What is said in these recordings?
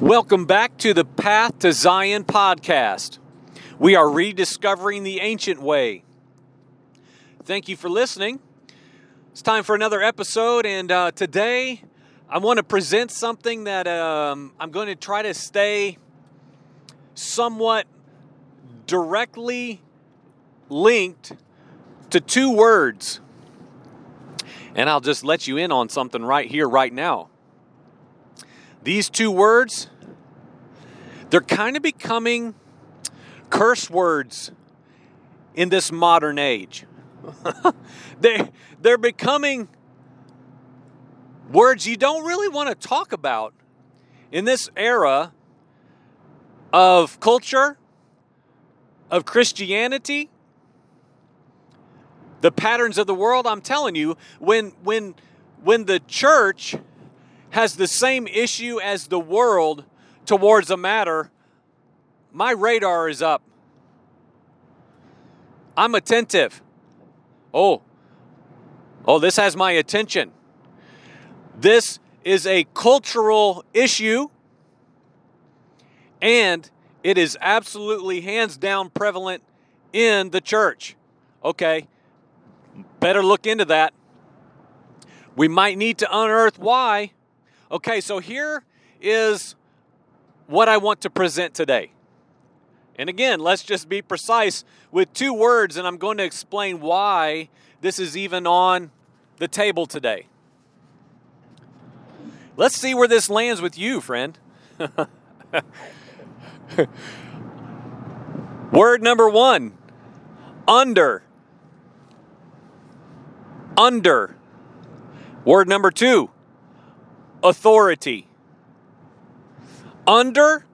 Welcome back to the Path to Zion podcast. We are rediscovering the ancient way. Thank you for listening. It's time for another episode, and uh, today I want to present something that um, I'm going to try to stay somewhat directly linked to two words. And I'll just let you in on something right here, right now. These two words, they're kind of becoming curse words in this modern age. they, they're becoming words you don't really want to talk about in this era of culture, of Christianity, the patterns of the world. I'm telling you, when when when the church has the same issue as the world towards a matter, my radar is up. I'm attentive. Oh, oh, this has my attention. This is a cultural issue, and it is absolutely hands down prevalent in the church. Okay, better look into that. We might need to unearth why. Okay, so here is what I want to present today. And again, let's just be precise with two words, and I'm going to explain why this is even on the table today. Let's see where this lands with you, friend. Word number one under. Under. Word number two authority. Under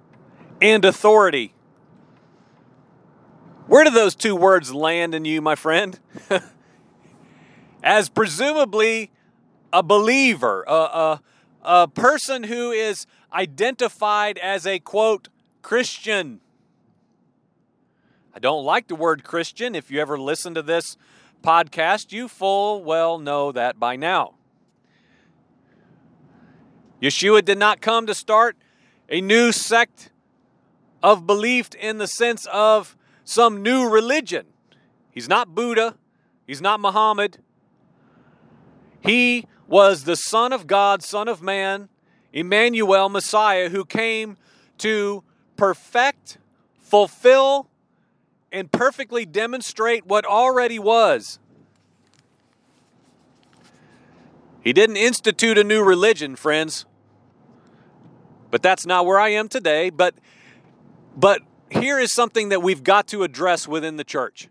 and authority. Where do those two words land in you, my friend? As presumably a believer, a, a, a person who is identified as a quote, Christian. I don't like the word Christian. If you ever listen to this podcast, you full well know that by now. Yeshua did not come to start a new sect of belief in the sense of some new religion. He's not Buddha, he's not Muhammad. He was the Son of God, Son of Man, Emmanuel, Messiah, who came to perfect, fulfill, and perfectly demonstrate what already was. He didn't institute a new religion, friends. But that's not where I am today, but but here is something that we've got to address within the church.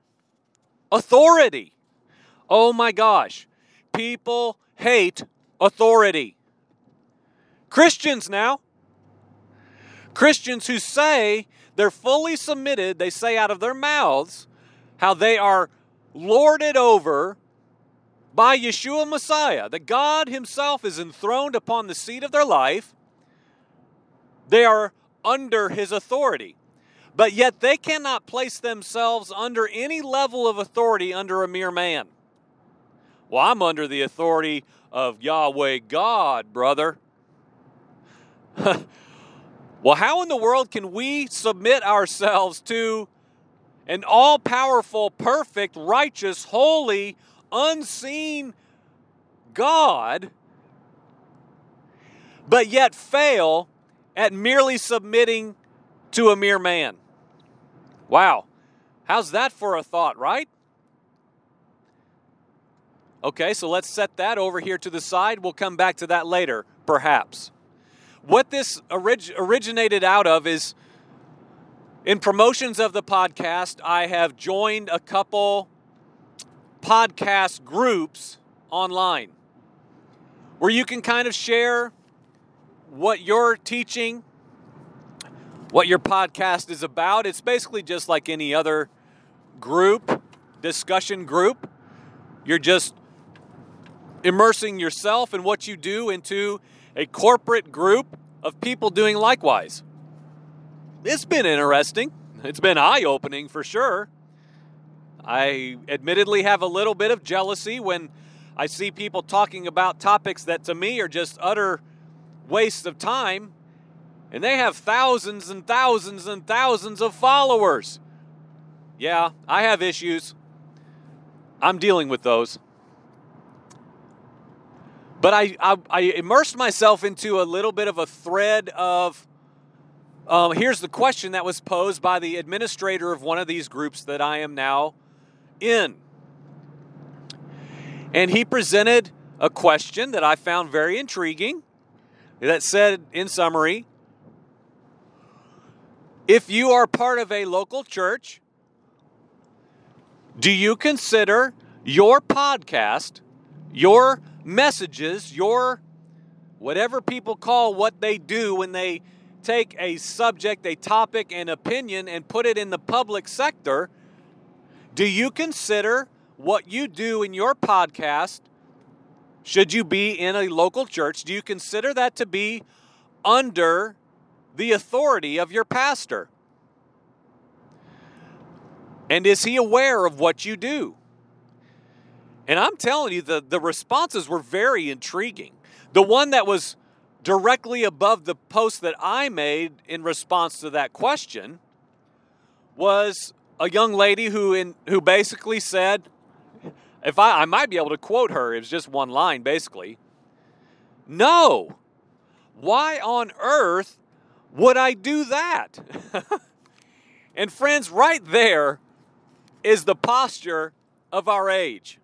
Authority. Oh my gosh. People hate authority. Christians now. Christians who say they're fully submitted, they say out of their mouths how they are lorded over by Yeshua Messiah, that God Himself is enthroned upon the seat of their life. They are under His authority. But yet they cannot place themselves under any level of authority under a mere man. Well, I'm under the authority of Yahweh God, brother. well, how in the world can we submit ourselves to an all powerful, perfect, righteous, holy, unseen God, but yet fail at merely submitting to a mere man? Wow. How's that for a thought, right? Okay, so let's set that over here to the side. We'll come back to that later, perhaps. What this orig- originated out of is in promotions of the podcast, I have joined a couple podcast groups online where you can kind of share what you're teaching, what your podcast is about. It's basically just like any other group, discussion group. You're just immersing yourself and what you do into a corporate group of people doing likewise. It's been interesting. It's been eye opening for sure. I admittedly have a little bit of jealousy when I see people talking about topics that to me are just utter waste of time And they have thousands and thousands and thousands of followers. Yeah, I have issues. I'm dealing with those. But I, I, I immersed myself into a little bit of a thread of um, here's the question that was posed by the administrator of one of these groups that I am now in. And he presented a question that I found very intriguing that said, in summary, if you are part of a local church, do you consider your podcast, your messages, your whatever people call what they do when they take a subject, a topic, an opinion, and put it in the public sector, do you consider what you do in your podcast, should you be in a local church, do you consider that to be under the authority of your pastor? And is he aware of what you do? And I'm telling you, the, the responses were very intriguing. The one that was directly above the post that I made in response to that question was a young lady who in who basically said, if I, I might be able to quote her, it was just one line basically. No. Why on earth would I do that? and friends, right there is the posture of our age.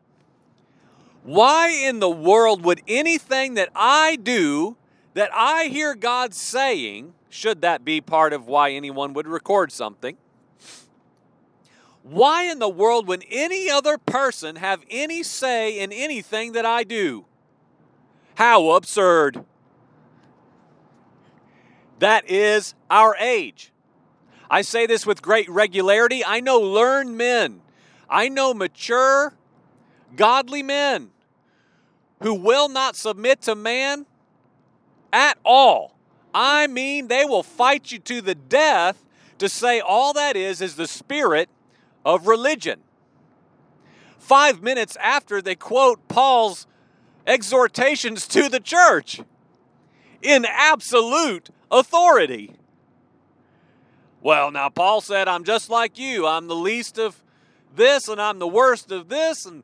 Why in the world would anything that I do that I hear God saying, should that be part of why anyone would record something, why in the world would any other person have any say in anything that I do? How absurd. That is our age. I say this with great regularity. I know learned men, I know mature, godly men who will not submit to man at all. I mean, they will fight you to the death to say all that is is the spirit of religion. Five minutes after they quote Paul's exhortations to the church in absolute authority. Well, now Paul said, I'm just like you. I'm the least of this and I'm the worst of this. And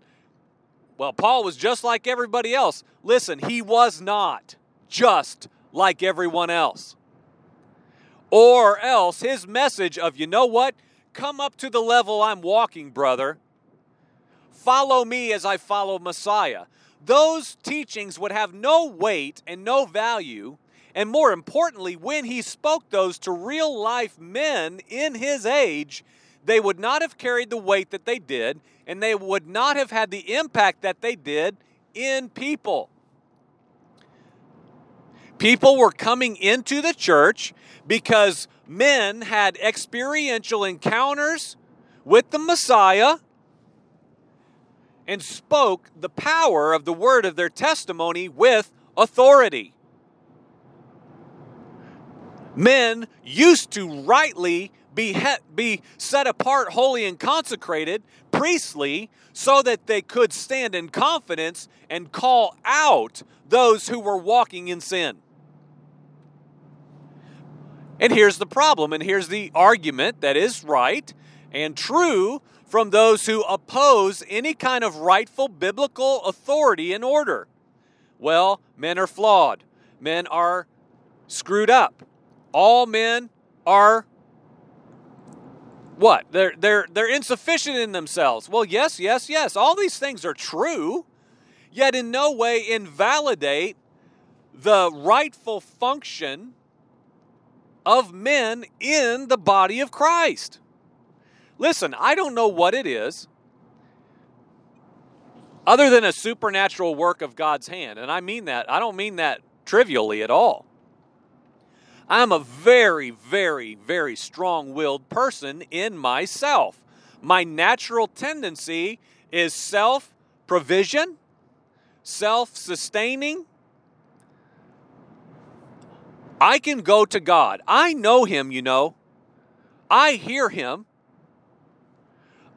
well, Paul was just like everybody else. Listen, he was not just like everyone else. Or else his message of, you know what? Come up to the level I'm walking, brother. Follow me as I follow Messiah. Those teachings would have no weight and no value. And more importantly, when he spoke those to real life men in his age, they would not have carried the weight that they did, and they would not have had the impact that they did in people. People were coming into the church because men had experiential encounters with the Messiah and spoke the power of the word of their testimony with authority. Men used to rightly be, be set apart, holy, and consecrated, priestly, so that they could stand in confidence and call out those who were walking in sin. And here's the problem, and here's the argument that is right and true from those who oppose any kind of rightful biblical authority and order. Well, men are flawed, men are screwed up. All men are what? They're they're they're insufficient in themselves. Well, yes, yes, yes. All these things are true, yet in no way invalidate the rightful function of men in the body of Christ. Listen, I don't know what it is other than a supernatural work of God's hand. And I mean that, I don't mean that trivially at all. I'm a very, very, very strong willed person in myself. My natural tendency is self provision, self sustaining, I can go to God. I know Him, you know. I hear Him.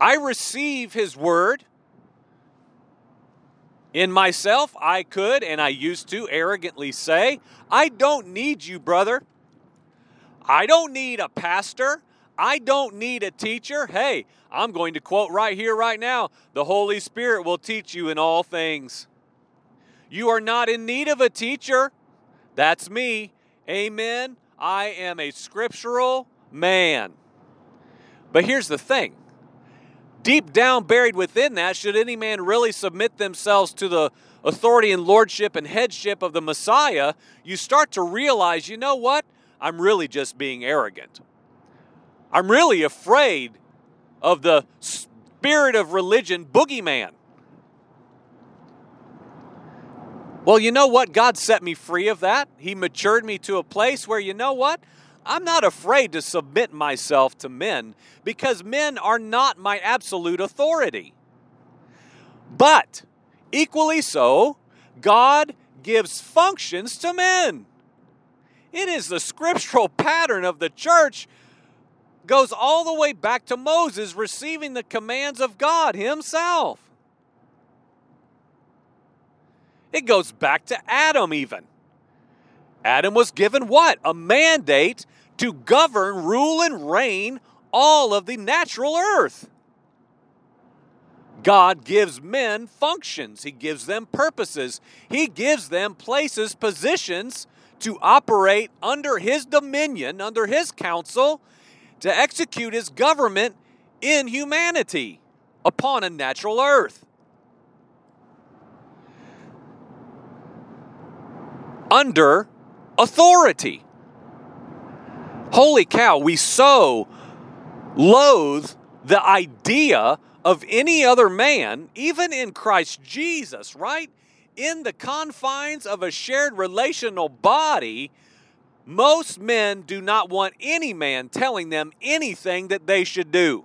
I receive His word. In myself, I could and I used to arrogantly say, I don't need you, brother. I don't need a pastor. I don't need a teacher. Hey, I'm going to quote right here, right now the Holy Spirit will teach you in all things. You are not in need of a teacher. That's me. Amen. I am a scriptural man. But here's the thing deep down, buried within that, should any man really submit themselves to the authority and lordship and headship of the Messiah, you start to realize, you know what? I'm really just being arrogant. I'm really afraid of the spirit of religion boogeyman. Well, you know what? God set me free of that. He matured me to a place where, you know what? I'm not afraid to submit myself to men because men are not my absolute authority. But equally so, God gives functions to men. It is the scriptural pattern of the church goes all the way back to Moses receiving the commands of God himself. It goes back to Adam, even. Adam was given what? A mandate to govern, rule, and reign all of the natural earth. God gives men functions, He gives them purposes, He gives them places, positions to operate under His dominion, under His counsel, to execute His government in humanity upon a natural earth. Under authority. Holy cow, we so loathe the idea of any other man, even in Christ Jesus, right? In the confines of a shared relational body, most men do not want any man telling them anything that they should do.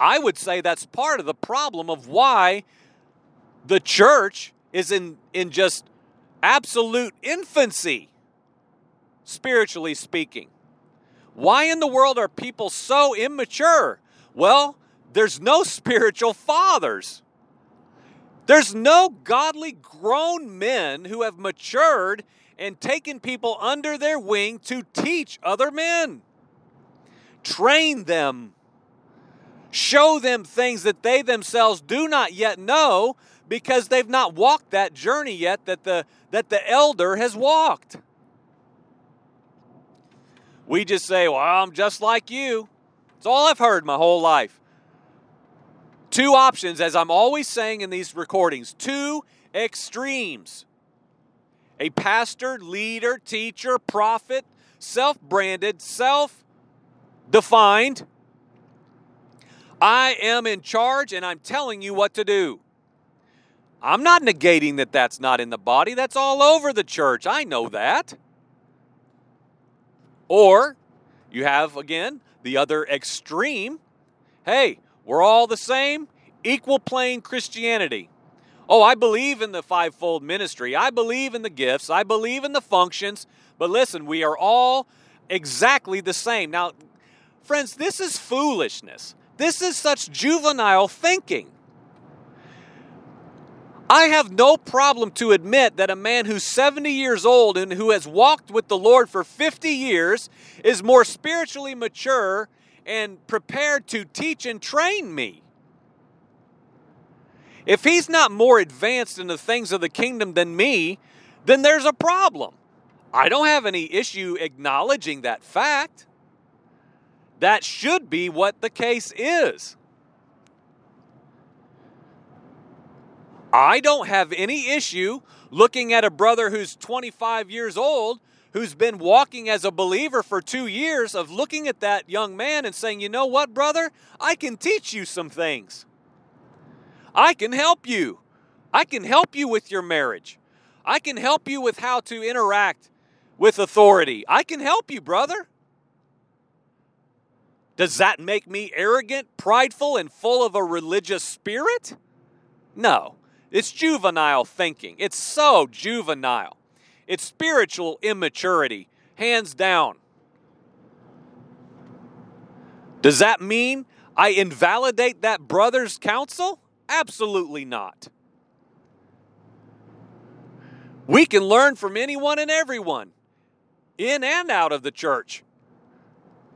I would say that's part of the problem of why the church is in, in just absolute infancy, spiritually speaking. Why in the world are people so immature? Well, there's no spiritual fathers. There's no godly grown men who have matured and taken people under their wing to teach other men, train them, show them things that they themselves do not yet know because they've not walked that journey yet that the, that the elder has walked. We just say, Well, I'm just like you. It's all I've heard my whole life. Two options, as I'm always saying in these recordings, two extremes. A pastor, leader, teacher, prophet, self branded, self defined. I am in charge and I'm telling you what to do. I'm not negating that that's not in the body. That's all over the church. I know that. Or you have, again, the other extreme. Hey, we're all the same, equal plane Christianity. Oh, I believe in the fivefold ministry. I believe in the gifts. I believe in the functions. But listen, we are all exactly the same. Now, friends, this is foolishness. This is such juvenile thinking. I have no problem to admit that a man who's 70 years old and who has walked with the Lord for 50 years is more spiritually mature and prepared to teach and train me. If he's not more advanced in the things of the kingdom than me, then there's a problem. I don't have any issue acknowledging that fact. That should be what the case is. I don't have any issue looking at a brother who's 25 years old, who's been walking as a believer for two years, of looking at that young man and saying, you know what, brother? I can teach you some things. I can help you. I can help you with your marriage. I can help you with how to interact with authority. I can help you, brother. Does that make me arrogant, prideful, and full of a religious spirit? No. It's juvenile thinking. It's so juvenile. It's spiritual immaturity, hands down. Does that mean I invalidate that brother's counsel? Absolutely not. We can learn from anyone and everyone. in and out of the church.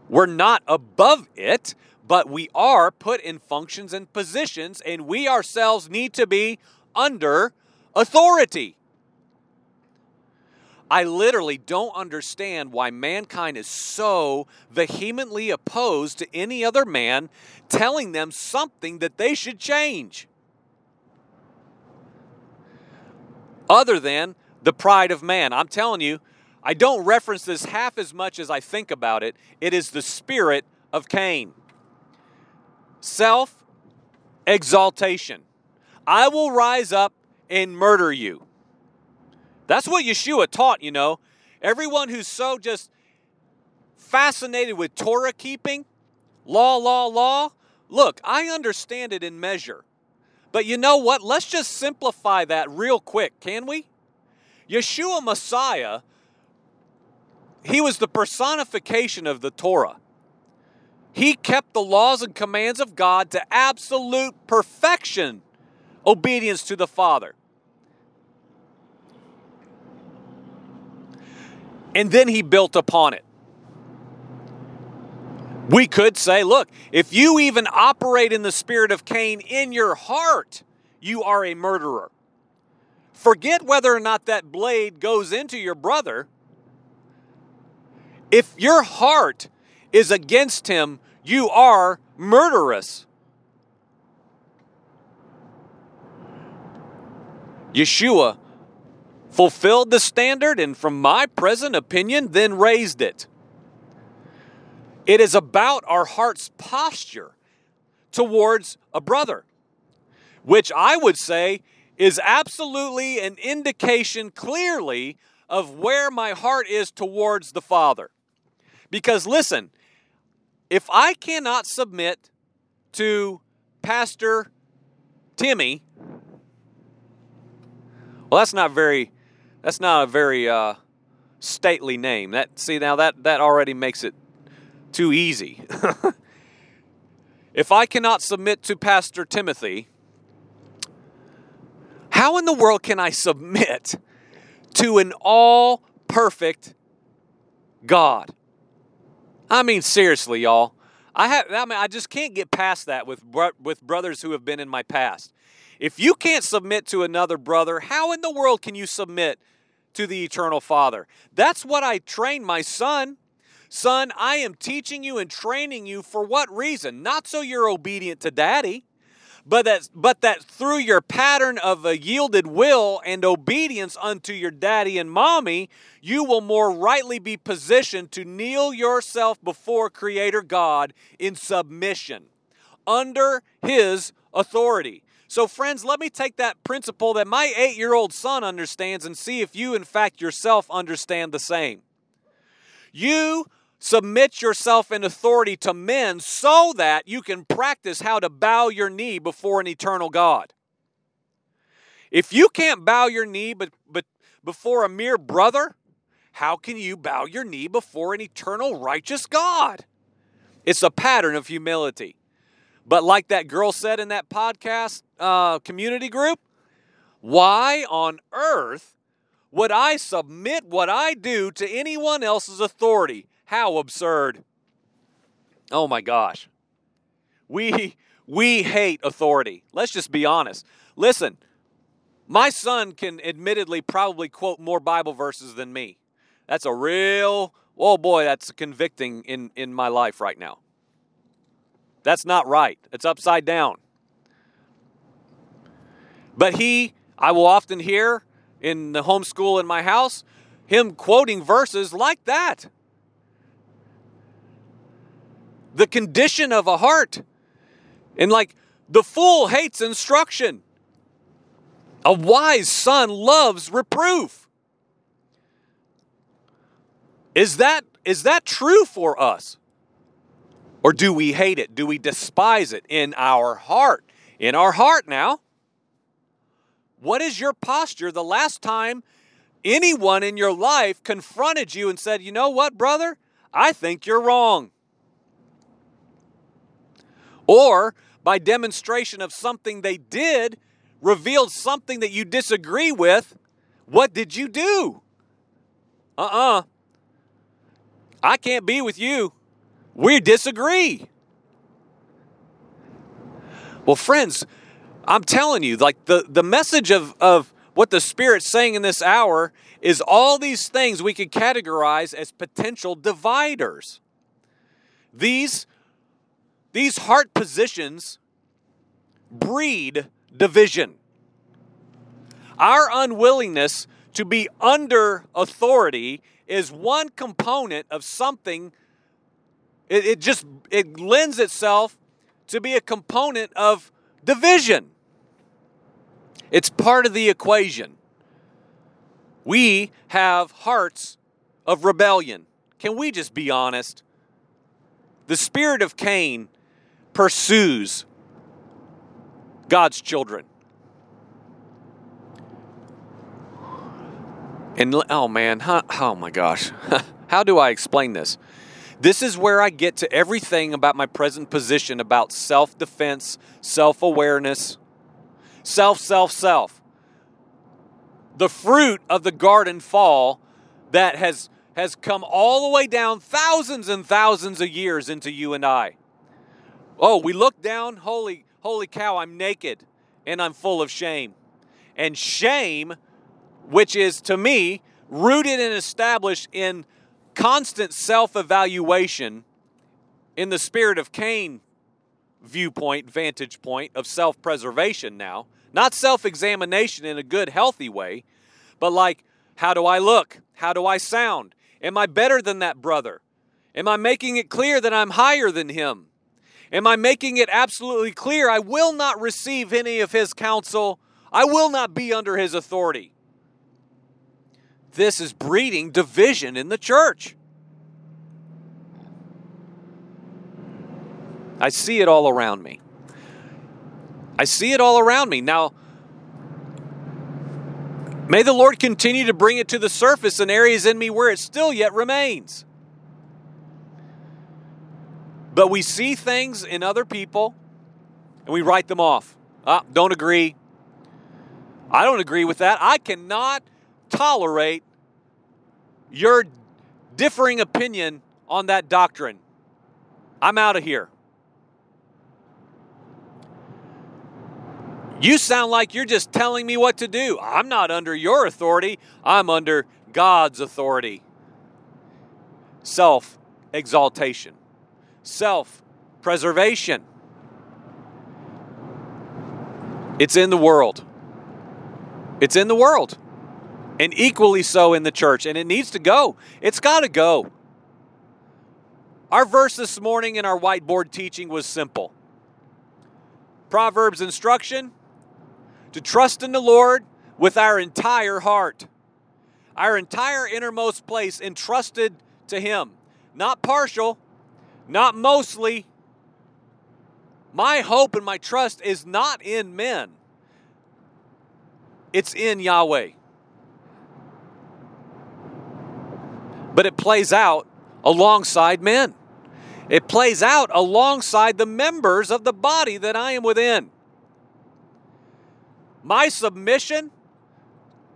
We're not above it, but we are put in functions and positions, and we ourselves need to be under authority. I literally don't understand why mankind is so vehemently opposed to any other man telling them something that they should change. Other than the pride of man. I'm telling you, I don't reference this half as much as I think about it. It is the spirit of Cain. Self exaltation. I will rise up and murder you. That's what Yeshua taught, you know. Everyone who's so just fascinated with Torah keeping, law, law, law, look, I understand it in measure. But you know what? Let's just simplify that real quick, can we? Yeshua Messiah, he was the personification of the Torah. He kept the laws and commands of God to absolute perfection, obedience to the Father. and then he built upon it. We could say, look, if you even operate in the spirit of Cain in your heart, you are a murderer. Forget whether or not that blade goes into your brother. If your heart is against him, you are murderous. Yeshua fulfilled the standard, and from my present opinion, then raised it. It is about our heart's posture towards a brother, which I would say is absolutely an indication clearly of where my heart is towards the Father. Because listen, if I cannot submit to Pastor Timmy, well, that's not very that's not a very uh, stately name. That see now that that already makes it too easy. if I cannot submit to Pastor Timothy, how in the world can I submit to an all perfect God? I mean, seriously, y'all. I have. I mean, I just can't get past that with with brothers who have been in my past. If you can't submit to another brother, how in the world can you submit to the eternal Father? That's what I train my son. Son, I am teaching you and training you for what reason? Not so you're obedient to daddy, but that, but that through your pattern of a yielded will and obedience unto your daddy and mommy, you will more rightly be positioned to kneel yourself before Creator God in submission under His authority. So, friends, let me take that principle that my eight year old son understands and see if you, in fact, yourself understand the same. You submit yourself in authority to men so that you can practice how to bow your knee before an eternal God. If you can't bow your knee but, but before a mere brother, how can you bow your knee before an eternal righteous God? It's a pattern of humility. But like that girl said in that podcast uh, community group, why on earth would I submit what I do to anyone else's authority? How absurd. Oh my gosh. We we hate authority. Let's just be honest. Listen, my son can admittedly probably quote more Bible verses than me. That's a real oh boy, that's convicting in in my life right now. That's not right. It's upside down. But he, I will often hear in the homeschool in my house, him quoting verses like that. The condition of a heart. And like, the fool hates instruction. A wise son loves reproof. Is that is that true for us? Or do we hate it? Do we despise it in our heart? In our heart now. What is your posture the last time anyone in your life confronted you and said, You know what, brother? I think you're wrong. Or by demonstration of something they did, revealed something that you disagree with, what did you do? Uh uh-uh. uh I can't be with you. We disagree. Well, friends, I'm telling you, like the, the message of, of what the Spirit's saying in this hour is all these things we could categorize as potential dividers. These, these heart positions breed division. Our unwillingness to be under authority is one component of something it, it just it lends itself to be a component of division. It's part of the equation. We have hearts of rebellion. Can we just be honest? The spirit of cain pursues god's children. And oh man, huh, oh my gosh, how do I explain this? This is where I get to everything about my present position about self defense, self awareness, self, self, self. The fruit of the garden fall that has, has come all the way down thousands and thousands of years into you and I. Oh, we look down, holy, holy cow, I'm naked and I'm full of shame. And shame which is to me rooted and established in constant self evaluation in the spirit of Cain viewpoint, vantage point of self preservation now. Not self examination in a good, healthy way, but like, how do I look? How do I sound? Am I better than that brother? Am I making it clear that I'm higher than him? Am I making it absolutely clear I will not receive any of his counsel? I will not be under his authority this is breeding division in the church. I see it all around me. I see it all around me. Now, may the Lord continue to bring it to the surface in areas in me where it still yet remains. But we see things in other people and we write them off. Ah, don't agree. I don't agree with that. I cannot tolerate your differing opinion on that doctrine. I'm out of here. You sound like you're just telling me what to do. I'm not under your authority, I'm under God's authority. Self exaltation, self preservation. It's in the world. It's in the world and equally so in the church. And it needs to go. It's got to go. Our verse this morning in our whiteboard teaching was simple Proverbs instruction to trust in the Lord with our entire heart, our entire innermost place entrusted to Him. Not partial, not mostly. My hope and my trust is not in men, it's in Yahweh. But it plays out alongside men. It plays out alongside the members of the body that I am within. My submission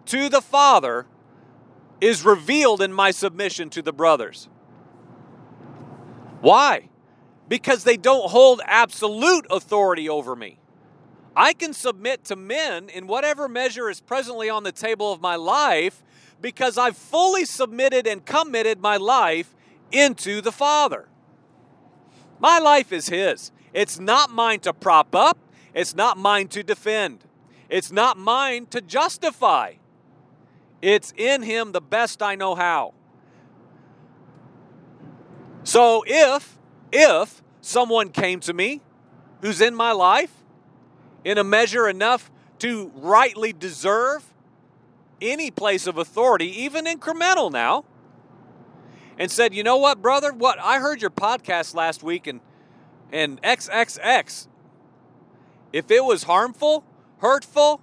to the Father is revealed in my submission to the brothers. Why? Because they don't hold absolute authority over me. I can submit to men in whatever measure is presently on the table of my life because I've fully submitted and committed my life into the Father. My life is His. It's not mine to prop up, it's not mine to defend, it's not mine to justify. It's in Him the best I know how. So if, if someone came to me who's in my life in a measure enough to rightly deserve any place of authority, even incremental now, and said, "You know what, brother? What I heard your podcast last week and and XXX. If it was harmful, hurtful,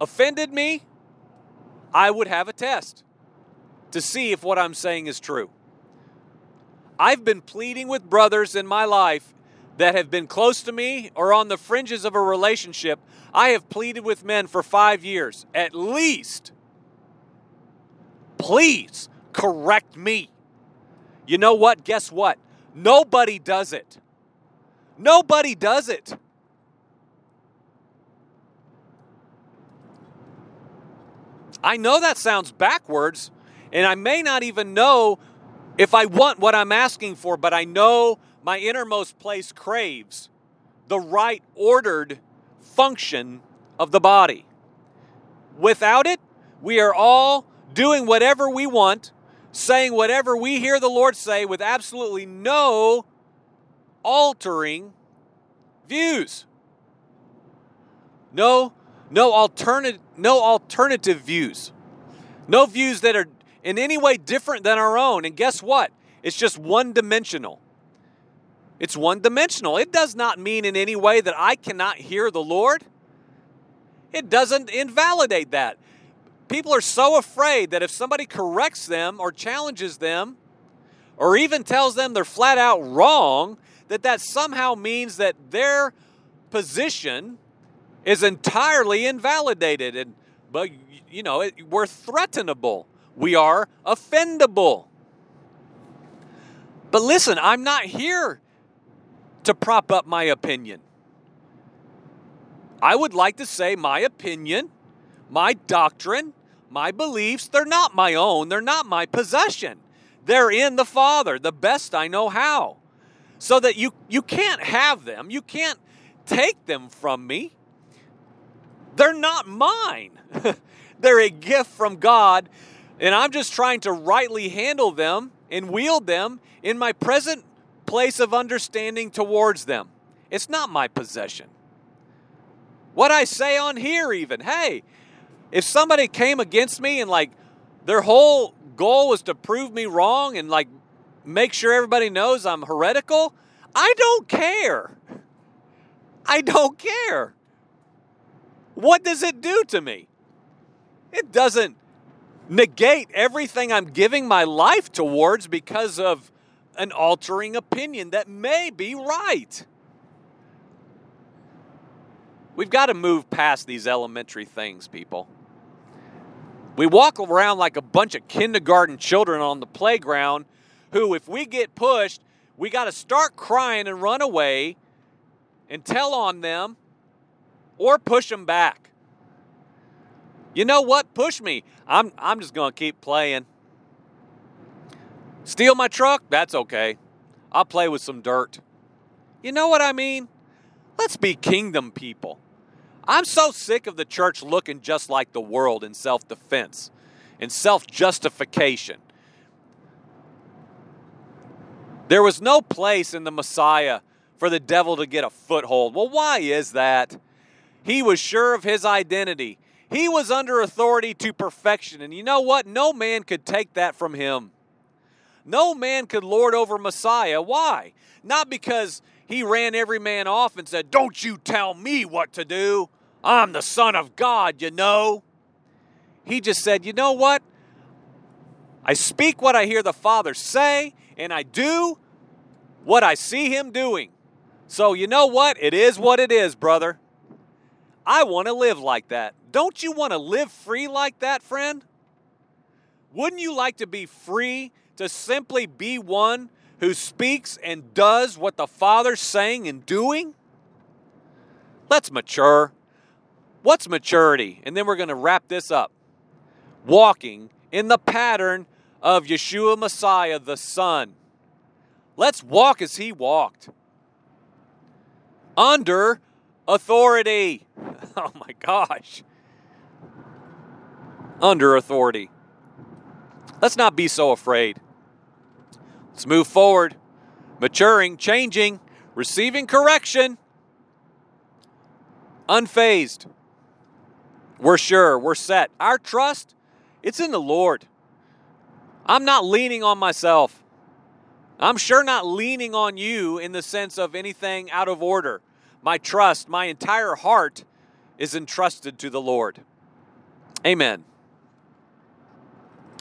offended me, I would have a test to see if what I'm saying is true. I've been pleading with brothers in my life that have been close to me or on the fringes of a relationship, I have pleaded with men for five years, at least. Please correct me. You know what? Guess what? Nobody does it. Nobody does it. I know that sounds backwards, and I may not even know if I want what I'm asking for, but I know my innermost place craves the right ordered function of the body. Without it, we are all doing whatever we want, saying whatever we hear the Lord say with absolutely no altering views. No no alternative no alternative views. No views that are in any way different than our own. And guess what? It's just one dimensional. It's one dimensional. It does not mean in any way that I cannot hear the Lord. It doesn't invalidate that. People are so afraid that if somebody corrects them or challenges them or even tells them they're flat out wrong, that that somehow means that their position is entirely invalidated and but you know, it, we're threatenable. We are offendable. But listen, I'm not here to prop up my opinion. I would like to say my opinion, my doctrine, my beliefs, they're not my own, they're not my possession. They're in the Father, the best I know how. So that you you can't have them, you can't take them from me. They're not mine. they're a gift from God, and I'm just trying to rightly handle them and wield them in my present place of understanding towards them. It's not my possession. What I say on here, even, hey, if somebody came against me and like their whole goal was to prove me wrong and like make sure everybody knows I'm heretical, I don't care. I don't care. What does it do to me? It doesn't negate everything I'm giving my life towards because of an altering opinion that may be right. We've got to move past these elementary things, people. We walk around like a bunch of kindergarten children on the playground who, if we get pushed, we got to start crying and run away and tell on them or push them back. You know what? Push me. I'm, I'm just going to keep playing. Steal my truck? That's okay. I'll play with some dirt. You know what I mean? Let's be kingdom people. I'm so sick of the church looking just like the world in self defense and self justification. There was no place in the Messiah for the devil to get a foothold. Well, why is that? He was sure of his identity. He was under authority to perfection. And you know what? No man could take that from him. No man could lord over Messiah. Why? Not because he ran every man off and said, Don't you tell me what to do. I'm the Son of God, you know. He just said, You know what? I speak what I hear the Father say, and I do what I see him doing. So, you know what? It is what it is, brother. I want to live like that. Don't you want to live free like that, friend? Wouldn't you like to be free to simply be one who speaks and does what the Father's saying and doing? Let's mature. What's maturity? And then we're going to wrap this up. Walking in the pattern of Yeshua Messiah, the Son. Let's walk as he walked. Under authority. Oh my gosh. Under authority. Let's not be so afraid. Let's move forward, maturing, changing, receiving correction, unfazed. We're sure, we're set. Our trust, it's in the Lord. I'm not leaning on myself. I'm sure not leaning on you in the sense of anything out of order. My trust, my entire heart is entrusted to the Lord. Amen.